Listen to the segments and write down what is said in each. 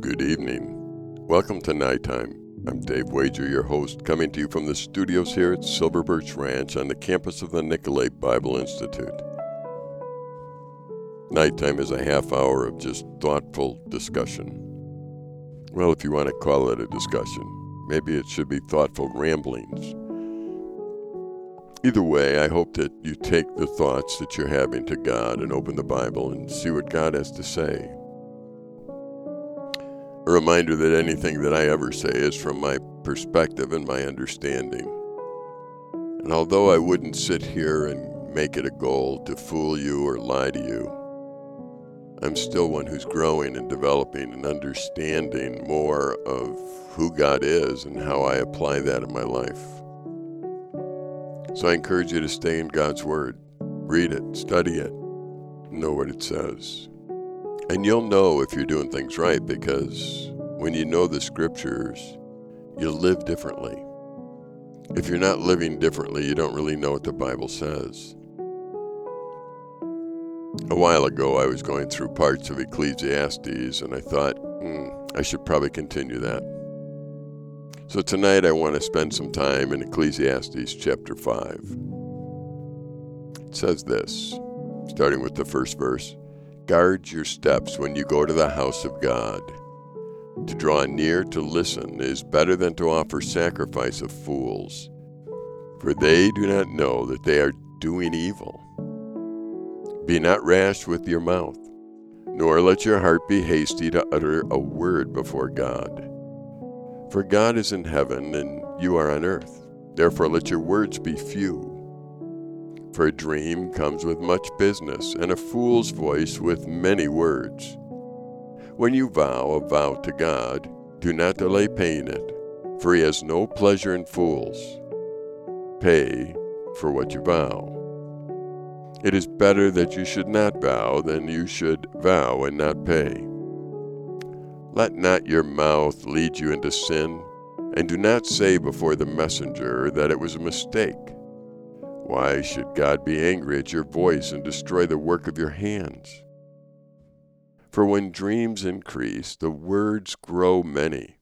Good evening. Welcome to Nighttime. I'm Dave Wager, your host, coming to you from the studios here at Silver Birch Ranch on the campus of the Nicolet Bible Institute. Nighttime is a half hour of just thoughtful discussion. Well, if you want to call it a discussion, maybe it should be thoughtful ramblings. Either way, I hope that you take the thoughts that you're having to God and open the Bible and see what God has to say. A reminder that anything that I ever say is from my perspective and my understanding. And although I wouldn't sit here and make it a goal to fool you or lie to you, I'm still one who's growing and developing and understanding more of who God is and how I apply that in my life. So I encourage you to stay in God's Word, read it, study it, know what it says. And you'll know if you're doing things right because when you know the scriptures, you live differently. If you're not living differently, you don't really know what the Bible says. A while ago, I was going through parts of Ecclesiastes and I thought, hmm, I should probably continue that. So tonight, I want to spend some time in Ecclesiastes chapter 5. It says this, starting with the first verse Guard your steps when you go to the house of God. To draw near to listen is better than to offer sacrifice of fools, for they do not know that they are doing evil. Be not rash with your mouth, nor let your heart be hasty to utter a word before God. For God is in heaven, and you are on earth. Therefore let your words be few. For a dream comes with much business, and a fool's voice with many words. When you vow a vow to God, do not delay paying it, for he has no pleasure in fools. Pay for what you vow. It is better that you should not vow than you should vow and not pay. Let not your mouth lead you into sin, and do not say before the messenger that it was a mistake. Why should God be angry at your voice and destroy the work of your hands? For when dreams increase, the words grow many.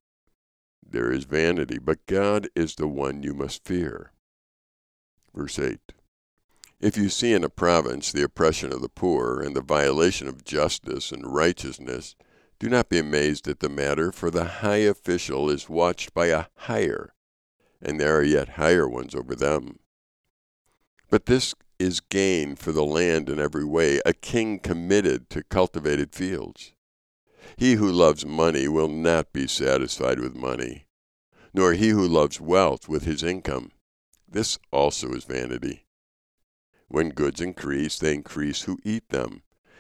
There is vanity, but God is the one you must fear. Verse 8 If you see in a province the oppression of the poor and the violation of justice and righteousness, do not be amazed at the matter, for the high official is watched by a higher, and there are yet higher ones over them. But this is gain for the land in every way, a king committed to cultivated fields. He who loves money will not be satisfied with money, nor he who loves wealth with his income. This also is vanity. When goods increase, they increase who eat them.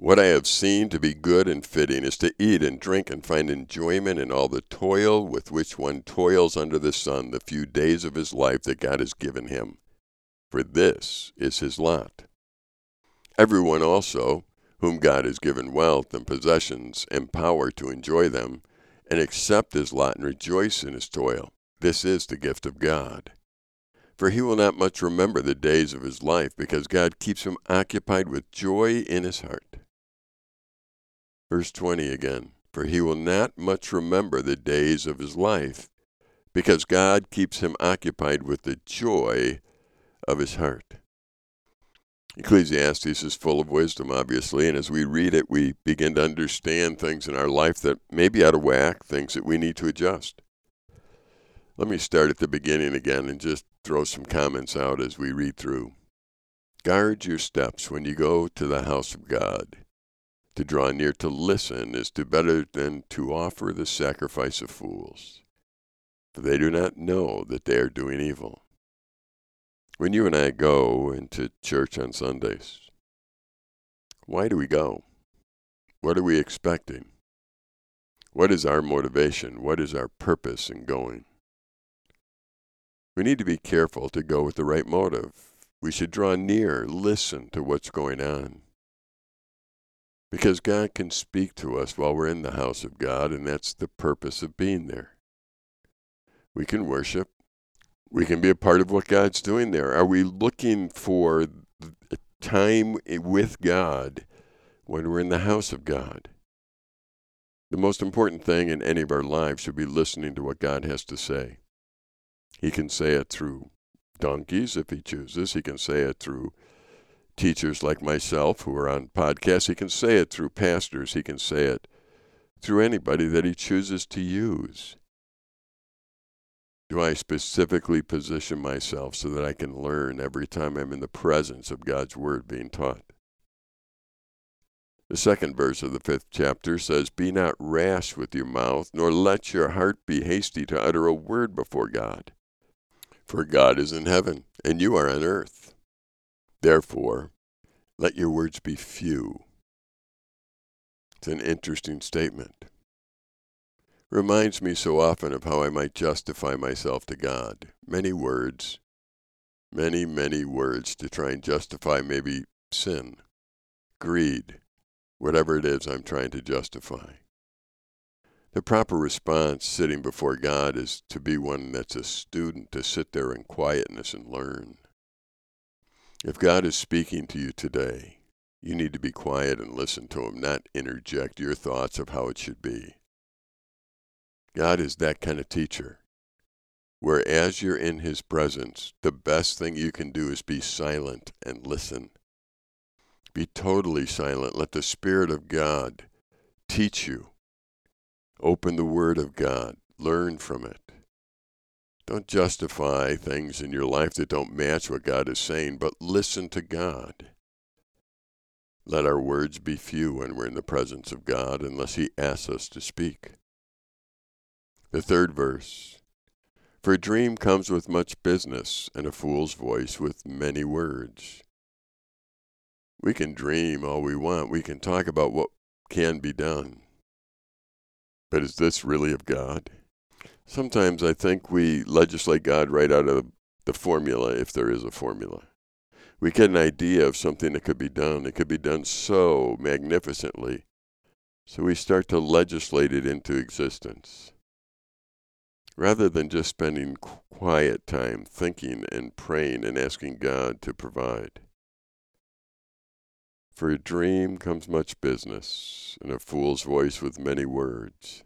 what I have seen to be good and fitting is to eat and drink and find enjoyment in all the toil with which one toils under the sun the few days of his life that God has given him. For this is his lot. Everyone also, whom God has given wealth and possessions and power to enjoy them, and accept his lot and rejoice in his toil, this is the gift of God. For he will not much remember the days of his life, because God keeps him occupied with joy in his heart. Verse 20 again For he will not much remember the days of his life, because God keeps him occupied with the joy of his heart. Ecclesiastes is full of wisdom, obviously, and as we read it, we begin to understand things in our life that may be out of whack, things that we need to adjust. Let me start at the beginning again and just throw some comments out as we read through. Guard your steps when you go to the house of God. To draw near to listen is to better than to offer the sacrifice of fools, for they do not know that they are doing evil. When you and I go into church on Sundays, why do we go? What are we expecting? What is our motivation? What is our purpose in going? We need to be careful to go with the right motive. We should draw near, listen to what's going on. Because God can speak to us while we're in the house of God, and that's the purpose of being there. We can worship, we can be a part of what God's doing there. Are we looking for time with God when we're in the house of God? The most important thing in any of our lives should be listening to what God has to say. He can say it through donkeys if he chooses. He can say it through teachers like myself who are on podcasts. He can say it through pastors. He can say it through anybody that he chooses to use do I specifically position myself so that I can learn every time I'm in the presence of God's Word being taught? The second verse of the fifth chapter says, Be not rash with your mouth, nor let your heart be hasty to utter a word before God. For God is in heaven, and you are on earth. Therefore, let your words be few. It's an interesting statement reminds me so often of how I might justify myself to God. Many words, many, many words to try and justify maybe sin, greed, whatever it is I'm trying to justify. The proper response sitting before God is to be one that's a student, to sit there in quietness and learn. If God is speaking to you today, you need to be quiet and listen to Him, not interject your thoughts of how it should be. God is that kind of teacher. Where as you're in his presence, the best thing you can do is be silent and listen. Be totally silent. Let the Spirit of God teach you. Open the Word of God. Learn from it. Don't justify things in your life that don't match what God is saying, but listen to God. Let our words be few when we're in the presence of God unless He asks us to speak. The third verse For a dream comes with much business, and a fool's voice with many words. We can dream all we want, we can talk about what can be done. But is this really of God? Sometimes I think we legislate God right out of the formula, if there is a formula. We get an idea of something that could be done. It could be done so magnificently. So we start to legislate it into existence rather than just spending quiet time thinking and praying and asking God to provide. For a dream comes much business, and a fool's voice with many words.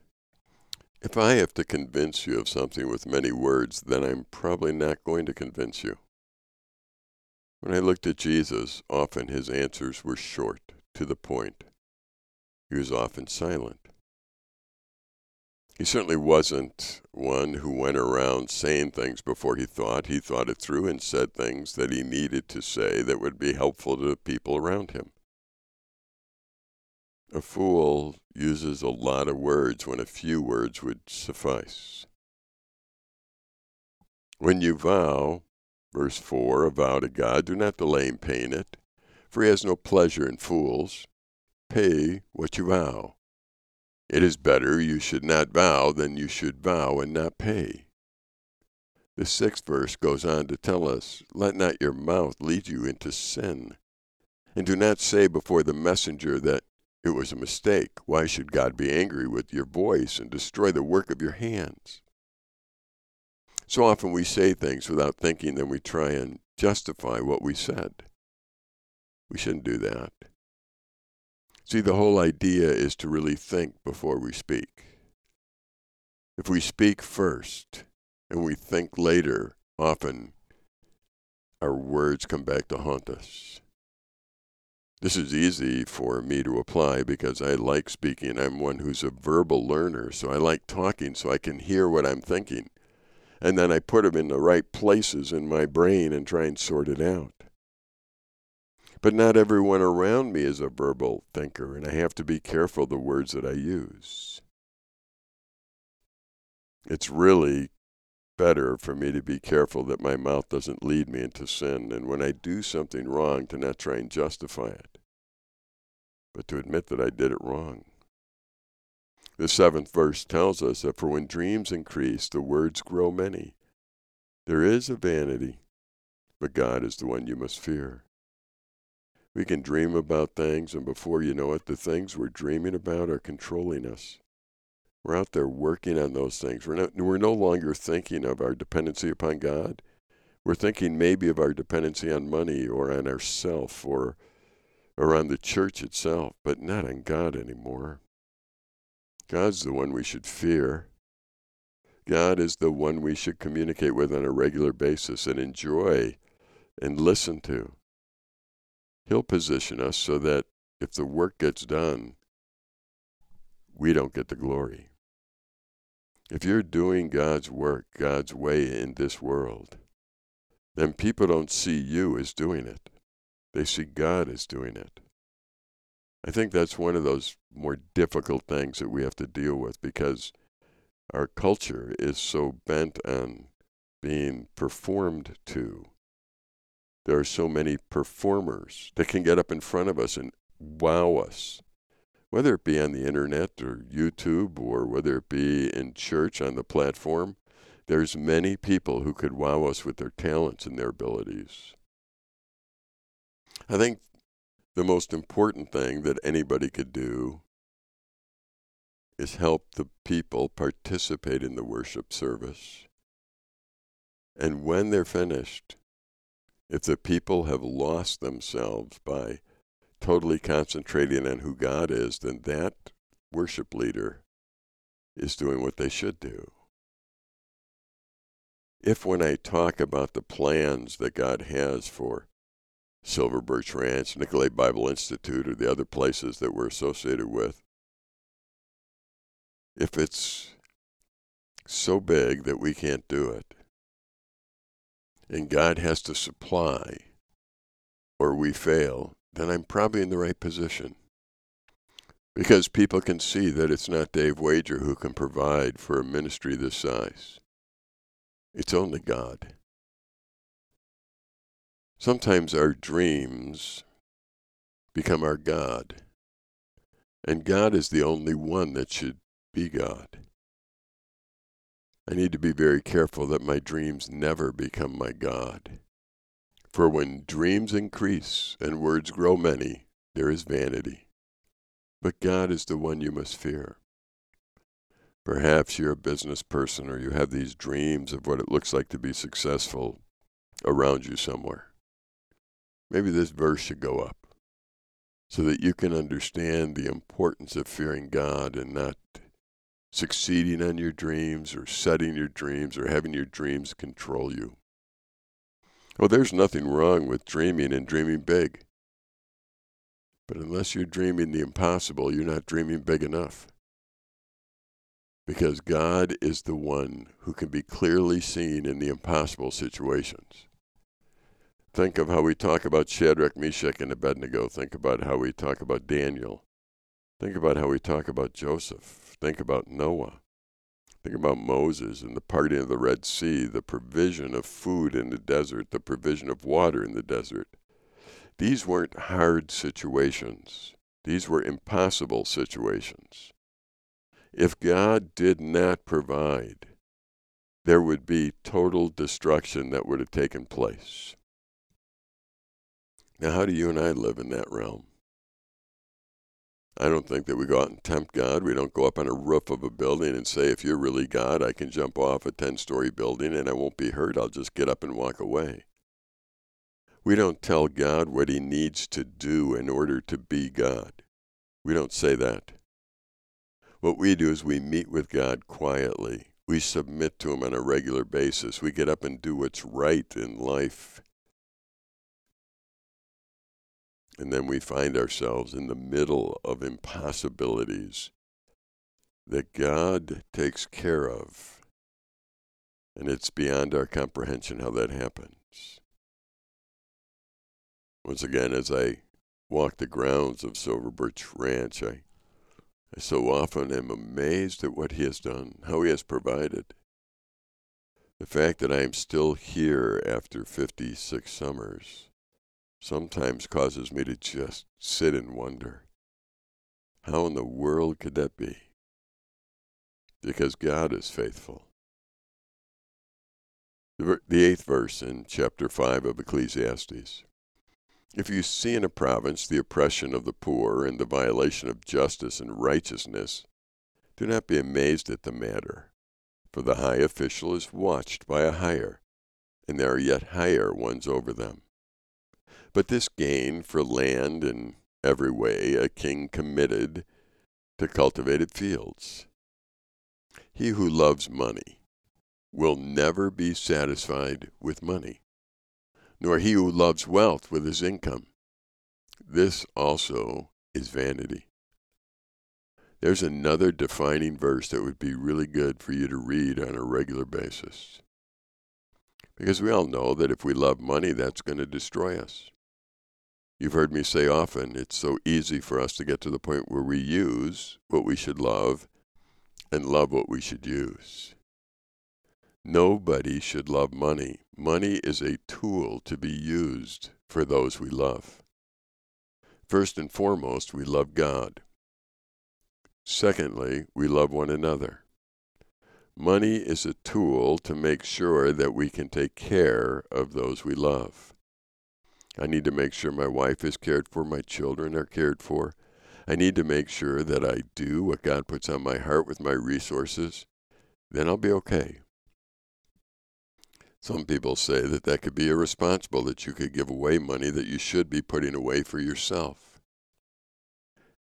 If I have to convince you of something with many words, then I'm probably not going to convince you. When I looked at Jesus, often his answers were short, to the point. He was often silent. He certainly wasn't one who went around saying things before he thought. He thought it through and said things that he needed to say that would be helpful to the people around him. A fool uses a lot of words when a few words would suffice. When you vow, verse 4, a vow to God, do not delay in paying it, for he has no pleasure in fools. Pay what you vow. It is better you should not vow than you should vow and not pay. The sixth verse goes on to tell us, Let not your mouth lead you into sin. And do not say before the messenger that it was a mistake. Why should God be angry with your voice and destroy the work of your hands? So often we say things without thinking, then we try and justify what we said. We shouldn't do that. See, the whole idea is to really think before we speak. If we speak first and we think later, often our words come back to haunt us. This is easy for me to apply because I like speaking. I'm one who's a verbal learner, so I like talking so I can hear what I'm thinking. And then I put them in the right places in my brain and try and sort it out. But not everyone around me is a verbal thinker, and I have to be careful the words that I use. It's really better for me to be careful that my mouth doesn't lead me into sin, and when I do something wrong, to not try and justify it, but to admit that I did it wrong. The seventh verse tells us that for when dreams increase, the words grow many. There is a vanity, but God is the one you must fear. We can dream about things, and before you know it, the things we're dreaming about are controlling us. We're out there working on those things. We're, not, we're no longer thinking of our dependency upon God. We're thinking maybe of our dependency on money or on ourself or, or on the church itself, but not on God anymore. God's the one we should fear. God is the one we should communicate with on a regular basis and enjoy and listen to. He'll position us so that if the work gets done, we don't get the glory. If you're doing God's work God's way in this world, then people don't see you as doing it. They see God as doing it. I think that's one of those more difficult things that we have to deal with because our culture is so bent on being performed to. There are so many performers that can get up in front of us and wow us whether it be on the internet or YouTube or whether it be in church on the platform, there's many people who could wow us with their talents and their abilities. I think the most important thing that anybody could do is help the people participate in the worship service. And when they're finished, if the people have lost themselves by totally concentrating on who God is, then that worship leader is doing what they should do. If when I talk about the plans that God has for Silver Birch Ranch, Nicolet Bible Institute, or the other places that we're associated with, if it's so big that we can't do it, and God has to supply, or we fail, then I'm probably in the right position. Because people can see that it's not Dave Wager who can provide for a ministry this size. It's only God. Sometimes our dreams become our God. And God is the only one that should be God. I need to be very careful that my dreams never become my God. For when dreams increase and words grow many, there is vanity. But God is the one you must fear. Perhaps you're a business person or you have these dreams of what it looks like to be successful around you somewhere. Maybe this verse should go up so that you can understand the importance of fearing God and not succeeding on your dreams or setting your dreams or having your dreams control you. Well, there's nothing wrong with dreaming and dreaming big. But unless you're dreaming the impossible, you're not dreaming big enough. Because God is the one who can be clearly seen in the impossible situations. Think of how we talk about Shadrach, Meshach, and Abednego. Think about how we talk about Daniel. Think about how we talk about Joseph. Think about Noah. Think about Moses and the parting of the Red Sea, the provision of food in the desert, the provision of water in the desert. These weren't hard situations, these were impossible situations. If God did not provide, there would be total destruction that would have taken place. Now, how do you and I live in that realm? I don't think that we go out and tempt God. We don't go up on a roof of a building and say, if you're really God, I can jump off a 10 story building and I won't be hurt. I'll just get up and walk away. We don't tell God what he needs to do in order to be God. We don't say that. What we do is we meet with God quietly. We submit to him on a regular basis. We get up and do what's right in life And then we find ourselves in the middle of impossibilities that God takes care of. And it's beyond our comprehension how that happens. Once again, as I walk the grounds of Silver Birch Ranch, I, I so often am amazed at what He has done, how He has provided. The fact that I am still here after 56 summers sometimes causes me to just sit and wonder how in the world could that be? Because God is faithful. The, eighth verse in chapter 5 of Ecclesiastes. If you see in a province the oppression of the poor and the violation of justice and righteousness, do not be amazed at the matter for the high official is watched by a higher, and there are yet higher ones over them. But this gain for land in every way a king committed to cultivated fields. He who loves money will never be satisfied with money, nor he who loves wealth with his income. This also is vanity. There's another defining verse that would be really good for you to read on a regular basis. Because we all know that if we love money, that's going to destroy us. You've heard me say often, it's so easy for us to get to the point where we use what we should love and love what we should use. Nobody should love money. Money is a tool to be used for those we love. First and foremost, we love God. Secondly, we love one another. Money is a tool to make sure that we can take care of those we love. I need to make sure my wife is cared for, my children are cared for. I need to make sure that I do what God puts on my heart with my resources. Then I'll be okay. Some people say that that could be irresponsible, that you could give away money that you should be putting away for yourself.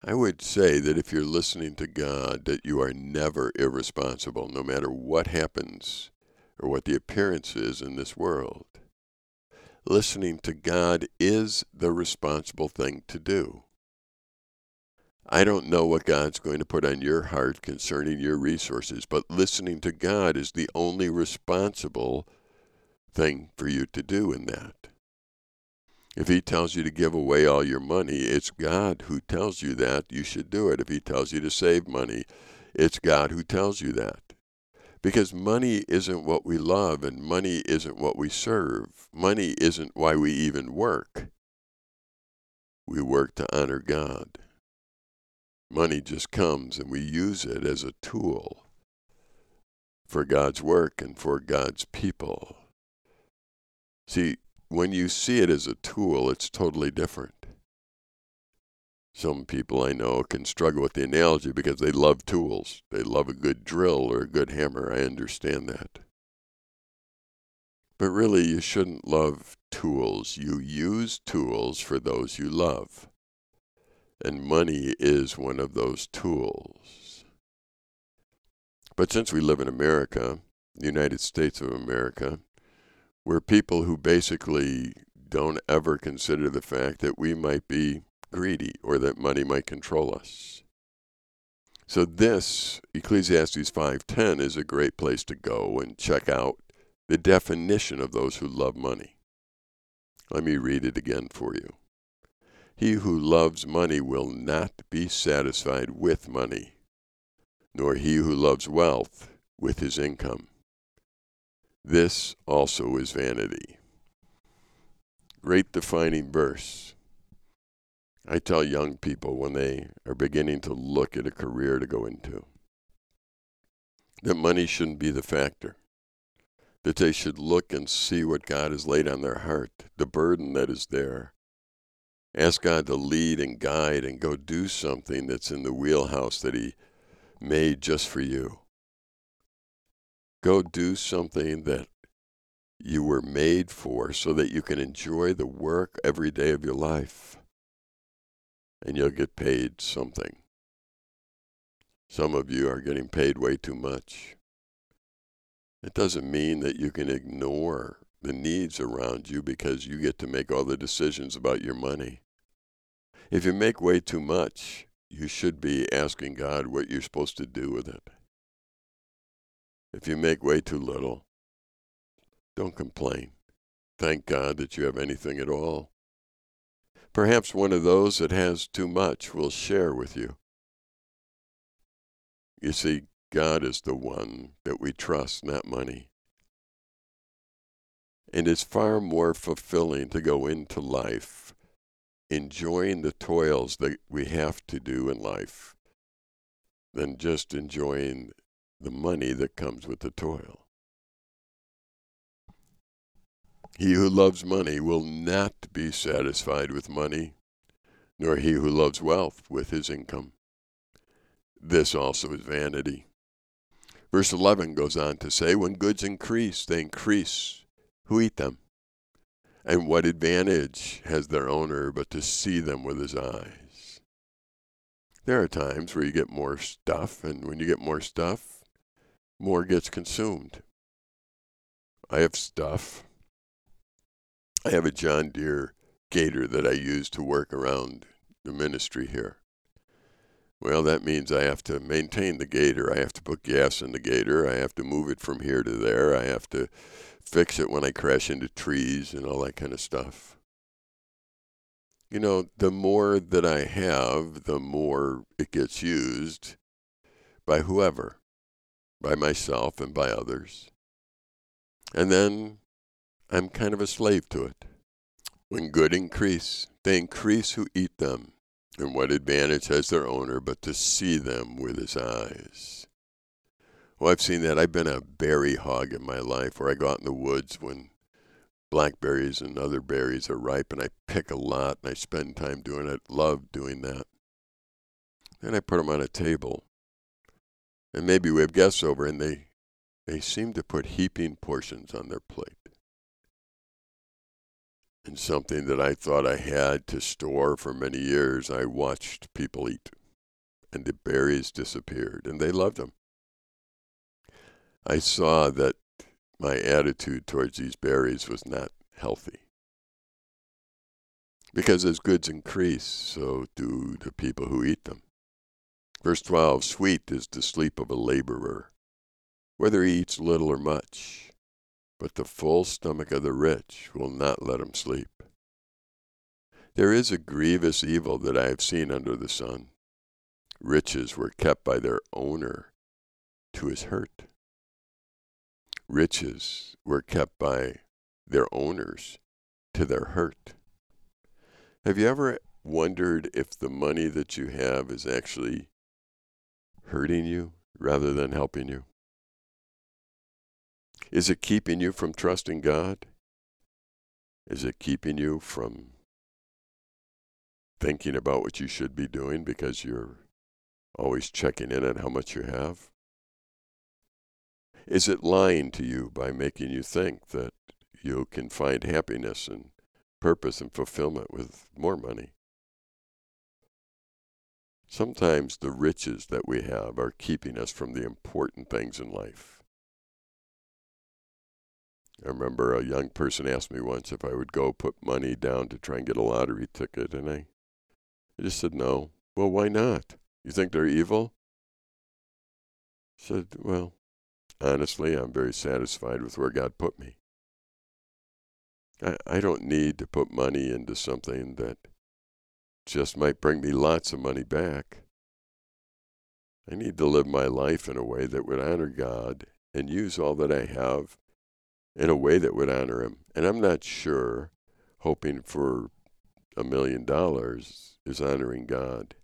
I would say that if you're listening to God, that you are never irresponsible, no matter what happens or what the appearance is in this world. Listening to God is the responsible thing to do. I don't know what God's going to put on your heart concerning your resources, but listening to God is the only responsible thing for you to do in that. If he tells you to give away all your money, it's God who tells you that you should do it. If he tells you to save money, it's God who tells you that. Because money isn't what we love and money isn't what we serve. Money isn't why we even work. We work to honor God. Money just comes and we use it as a tool for God's work and for God's people. See, when you see it as a tool, it's totally different. Some people I know can struggle with the analogy because they love tools. They love a good drill or a good hammer. I understand that. But really, you shouldn't love tools. You use tools for those you love. And money is one of those tools. But since we live in America, the United States of America, we're people who basically don't ever consider the fact that we might be greedy or that money might control us. So this Ecclesiastes 5:10 is a great place to go and check out the definition of those who love money. Let me read it again for you. He who loves money will not be satisfied with money, nor he who loves wealth with his income. This also is vanity. Great defining verse. I tell young people when they are beginning to look at a career to go into that money shouldn't be the factor. That they should look and see what God has laid on their heart, the burden that is there. Ask God to lead and guide and go do something that's in the wheelhouse that He made just for you. Go do something that you were made for so that you can enjoy the work every day of your life. And you'll get paid something. Some of you are getting paid way too much. It doesn't mean that you can ignore the needs around you because you get to make all the decisions about your money. If you make way too much, you should be asking God what you're supposed to do with it. If you make way too little, don't complain. Thank God that you have anything at all. Perhaps one of those that has too much will share with you. You see, God is the one that we trust, not money. And it's far more fulfilling to go into life enjoying the toils that we have to do in life than just enjoying the money that comes with the toil. He who loves money will not be satisfied with money, nor he who loves wealth with his income. This also is vanity. Verse 11 goes on to say, When goods increase, they increase. Who eat them? And what advantage has their owner but to see them with his eyes? There are times where you get more stuff, and when you get more stuff, more gets consumed. I have stuff. I have a John Deere gator that I use to work around the ministry here. Well, that means I have to maintain the gator. I have to put gas in the gator. I have to move it from here to there. I have to fix it when I crash into trees and all that kind of stuff. You know, the more that I have, the more it gets used by whoever, by myself and by others. And then I'm kind of a slave to it. When good increase, they increase who eat them. And what advantage has their owner but to see them with his eyes? Well, I've seen that. I've been a berry hog in my life where I go out in the woods when blackberries and other berries are ripe and I pick a lot and I spend time doing it. Love doing that. Then I put them on a table. And maybe we have guests over and they, they seem to put heaping portions on their plate. And something that I thought I had to store for many years, I watched people eat. And the berries disappeared and they loved them. I saw that my attitude towards these berries was not healthy. Because as goods increase, so do the people who eat them. Verse 12 Sweet is the sleep of a laborer, whether he eats little or much, but the full stomach of the rich will not let him sleep. There is a grievous evil that I have seen under the sun. Riches were kept by their owner to his hurt riches were kept by their owners to their hurt. Have you ever wondered if the money that you have is actually hurting you rather than helping you? Is it keeping you from trusting God? Is it keeping you from thinking about what you should be doing because you're always checking in on how much you have? Is it lying to you by making you think that you can find happiness and purpose and fulfillment with more money? Sometimes the riches that we have are keeping us from the important things in life. I remember a young person asked me once if I would go put money down to try and get a lottery ticket, and I, I just said no. Well, why not? You think they're evil? I said, well, honestly, I'm very satisfied with where God put me. I, I don't need to put money into something that just might bring me lots of money back. I need to live my life in a way that would honor God and use all that I have in a way that would honor Him. And I'm not sure hoping for a million dollars is honoring God.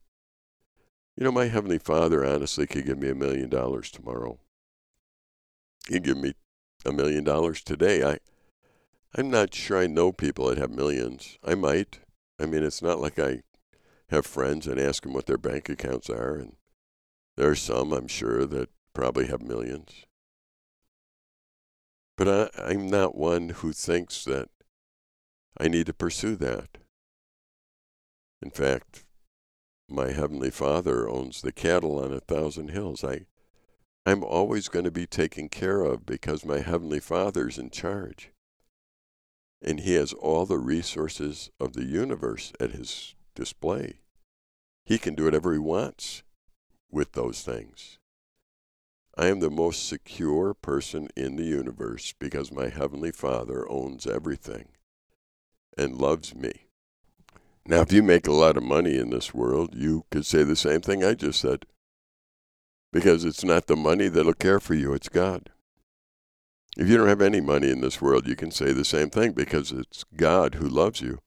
You know, my Heavenly Father honestly could give me a million dollars tomorrow He'd give me a million dollars today. I, I'm not sure I know people that have millions. I might. I mean, it's not like I have friends and ask them what their bank accounts are, and there are some I'm sure that probably have millions. But I, I'm not one who thinks that I need to pursue that. In fact, my Heavenly Father owns the cattle on a thousand hills. I, I'm always going to be taken care of because my Heavenly Father's in charge. And He has all the resources of the universe at His display. He can do whatever he wants with those things. I am the most secure person in the universe because my Heavenly Father owns everything and loves me. Now, if you make a lot of money in this world, you could say the same thing I just said. Because it's not the money that'll care for you, it's God. If you don't have any money in this world, you can say the same thing because it's God who loves you.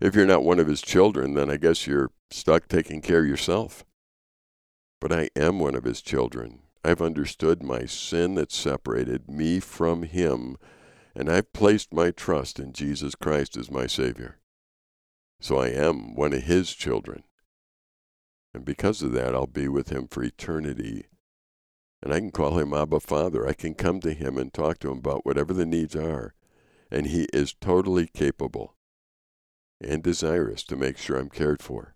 If you're not one of his children, then I guess you're stuck taking care of yourself. But I am one of his children. I've understood my sin that separated me from him, and I've placed my trust in Jesus Christ as my Savior. So I am one of his children. And because of that, I'll be with him for eternity. And I can call him Abba Father. I can come to him and talk to him about whatever the needs are. And he is totally capable and desirous to make sure I'm cared for.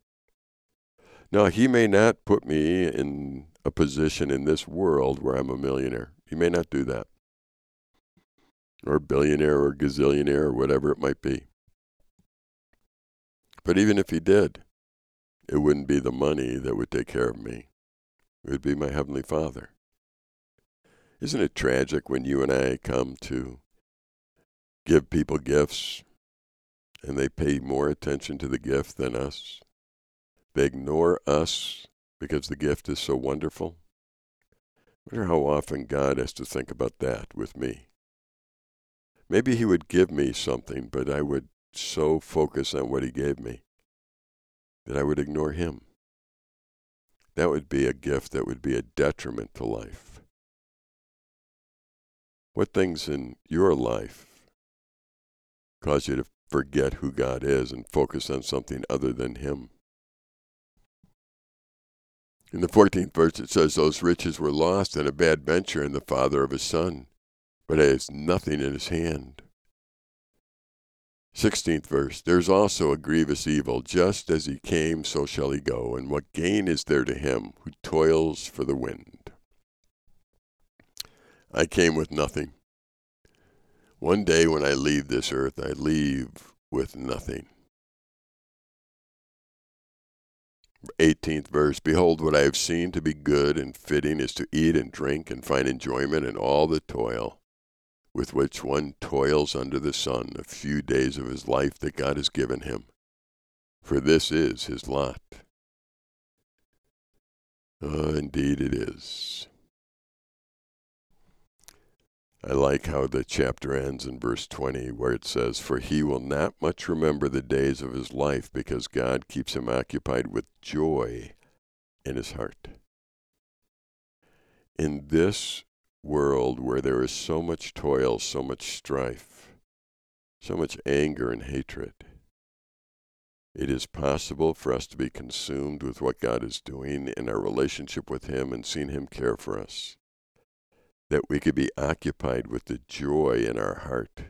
Now, he may not put me in a position in this world where I'm a millionaire. He may not do that. Or billionaire or gazillionaire or whatever it might be. But even if he did, it wouldn't be the money that would take care of me. It would be my Heavenly Father. Isn't it tragic when you and I come to give people gifts and they pay more attention to the gift than us? They ignore us because the gift is so wonderful. I wonder how often God has to think about that with me. Maybe He would give me something, but I would so focus on what He gave me that I would ignore Him. That would be a gift that would be a detriment to life. What things in your life cause you to forget who God is and focus on something other than Him? In the 14th verse, it says, Those riches were lost in a bad venture in the father of his son, but has nothing in his hand. 16th verse, There's also a grievous evil. Just as he came, so shall he go. And what gain is there to him who toils for the wind? I came with nothing. One day when I leave this earth, I leave with nothing. 18th verse Behold, what I have seen to be good and fitting is to eat and drink and find enjoyment in all the toil with which one toils under the sun a few days of his life that God has given him. For this is his lot. Uh, indeed, it is. I like how the chapter ends in verse 20, where it says, For he will not much remember the days of his life, because God keeps him occupied with joy in his heart. In this world where there is so much toil, so much strife, so much anger and hatred, it is possible for us to be consumed with what God is doing in our relationship with Him and seeing Him care for us that we could be occupied with the joy in our heart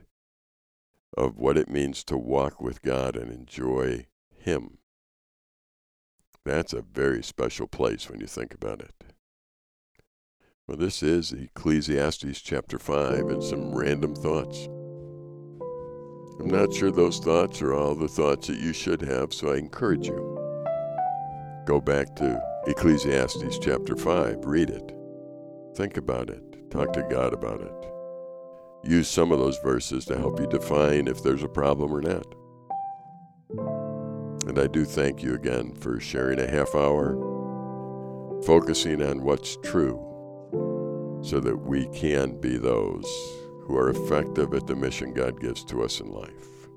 of what it means to walk with God and enjoy Him. That's a very special place when you think about it. Well, this is Ecclesiastes chapter 5 and some random thoughts. I'm not sure those thoughts are all the thoughts that you should have, so I encourage you. Go back to Ecclesiastes chapter 5, read it, think about it, Talk to God about it. Use some of those verses to help you define if there's a problem or not. And I do thank you again for sharing a half hour, focusing on what's true, so that we can be those who are effective at the mission God gives to us in life.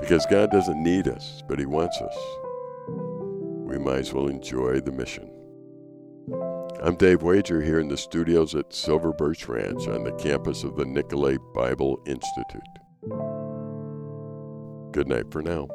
Because God doesn't need us, but He wants us. We might as well enjoy the mission. I'm Dave Wager here in the studios at Silver Birch Ranch on the campus of the Nicolet Bible Institute. Good night for now.